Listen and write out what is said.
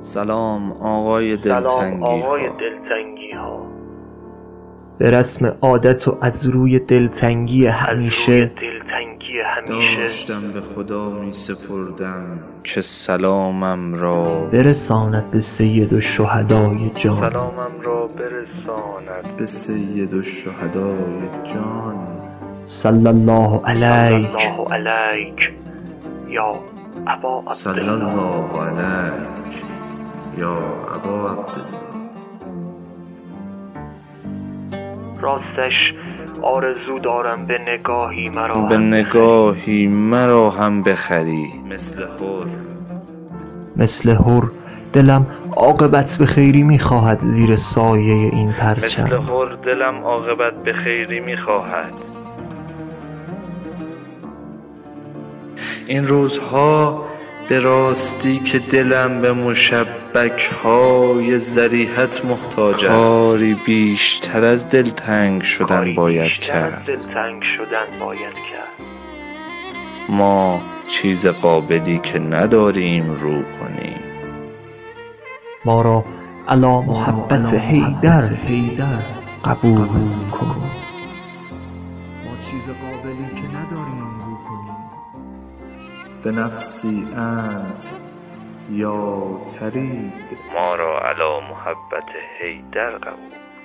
سلام آقای سلام دلتنگی آقای ها دلتنگی ها به رسم عادت و از روی دلتنگی همیشه. دلتنگی همیشه. داشتم به خدا می سپردم که سلامم را برساند به سید و شهدای جان. سلامم را برساند. به سید الشهدای جان. صلی الله علیک. الله علیک. یا ابا صلی عبدالله الله علیک. یا ابا عبدالله راستش آرزو دارم به نگاهی مرا به هم نگاهی مرا هم بخری. مثل هر مثل هر دلم عاقبت به خیری می‌خواهد زیر سایه این مثل پرچم هر دلم عاقبت به خیری می‌خواهد. این روزها به راستی که دلم به مشبک های زریحت محتاج است. کاری بیشتر از دلتنگ شدن باید کرد. دلتنگ شدن باید کرد. ما چیز قابلی که نداریم رو کنیم. ما را علا محبت حیدر قبول کن. ما چیز قابلی که نداریم رو کنیم. به نفسی انت یا ترید؟ ما را علا محبت هیدر قبول.